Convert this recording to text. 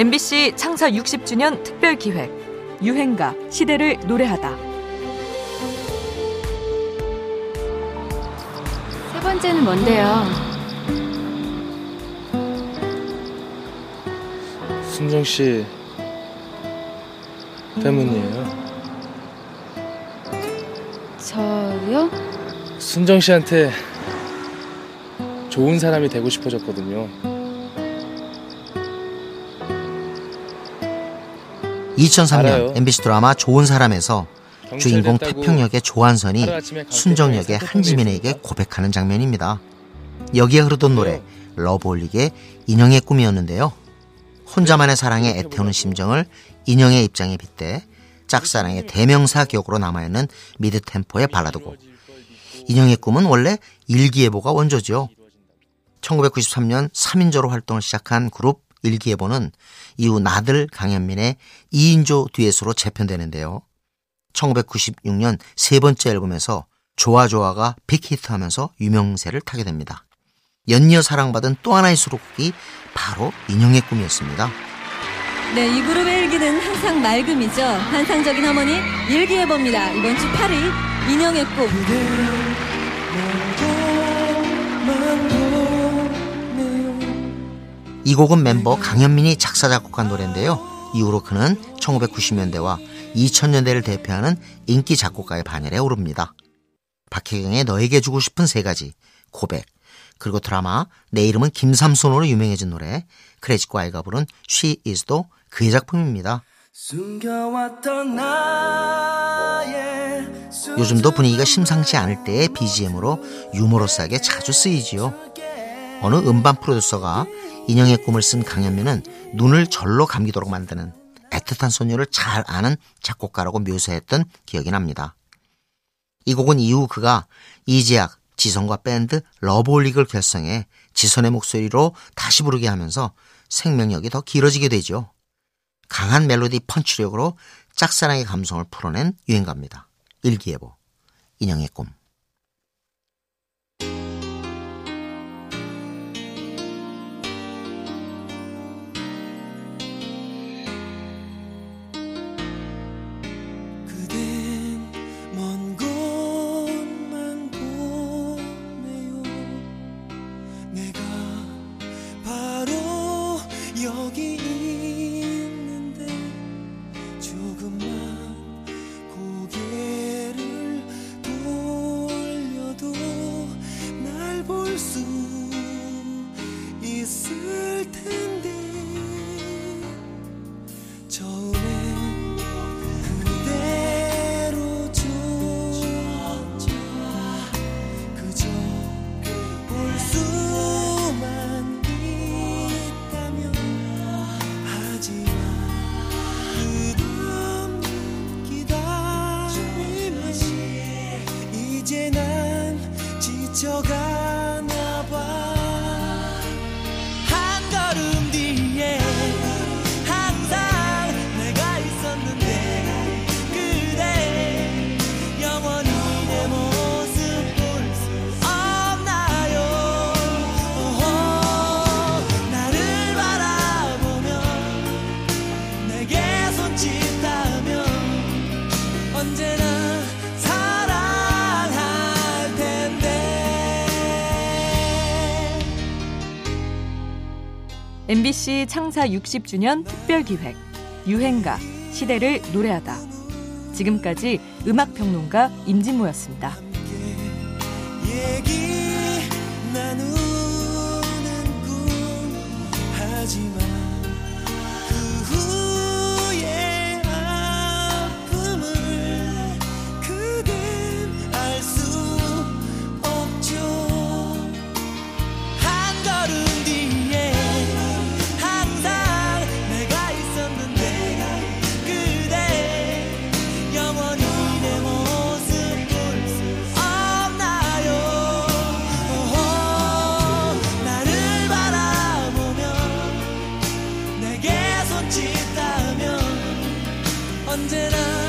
MBC 창사 60주년 특별 기획 유행가 시대를 노래하다. 세 번째는 뭔데요? 순정 씨 때문이에요. 저요? 순정 씨한테 좋은 사람이 되고 싶어졌거든요. 2003년 알아요. MBC 드라마 좋은 사람에서 주인공 태평역의 조한선이 순정역의 한지민에게 고백하는 장면입니다. 여기에 흐르던 노래 러브홀릭의 인형의 꿈이었는데요. 혼자만의 사랑에 애태우는 심정을 인형의 입장에 빗대 짝사랑의 대명사 기억으로 남아있는 미드 템포의 발라드곡. 인형의 꿈은 원래 일기예보가 원조죠. 1993년 3인조로 활동을 시작한 그룹 일기예보는 이후 나들 강현민의 2인조 듀엣으로 재편되는데요. 1996년 세 번째 앨범에서 좋아좋아가 빅히트하면서 유명세를 타게 됩니다. 연이어 사랑받은 또 하나의 수록곡이 바로 인형의 꿈이었습니다. 네, 이 그룹의 일기는 항상 맑음이죠. 환상적인 하모니 일기예보입니다. 이번 주 8일 인형의 꿈. 이 곡은 멤버 강현민이 작사 작곡한 노래인데요. 이후로 그는 1990년대와 2000년대를 대표하는 인기 작곡가의 반열에 오릅니다. 박혜경의 너에게 주고 싶은 세 가지, 고백, 그리고 드라마 내 이름은 김삼손으로 유명해진 노래 크레지과이가 부른 She Is도 그의 작품입니다. 요즘도 분위기가 심상치 않을 때의 BGM으로 유머러스하게 자주 쓰이지요. 어느 음반 프로듀서가 인형의 꿈을 쓴 강현민은 눈을 절로 감기도록 만드는 애틋한 소녀를 잘 아는 작곡가라고 묘사했던 기억이 납니다. 이 곡은 이후 그가 이재학, 지성과 밴드 러브홀릭을 결성해 지선의 목소리로 다시 부르게 하면서 생명력이 더 길어지게 되죠. 강한 멜로디 펀치력으로 짝사랑의 감성을 풀어낸 유행가입니다. 일기예보, 인형의 꿈. 여기 지쳐 MBC 창사 60주년 특별기획 유행가 시대를 노래하다 지금까지 음악평론가 임진모였습니다. 얘기 나누는 꿈 하지만 짓다면 언제나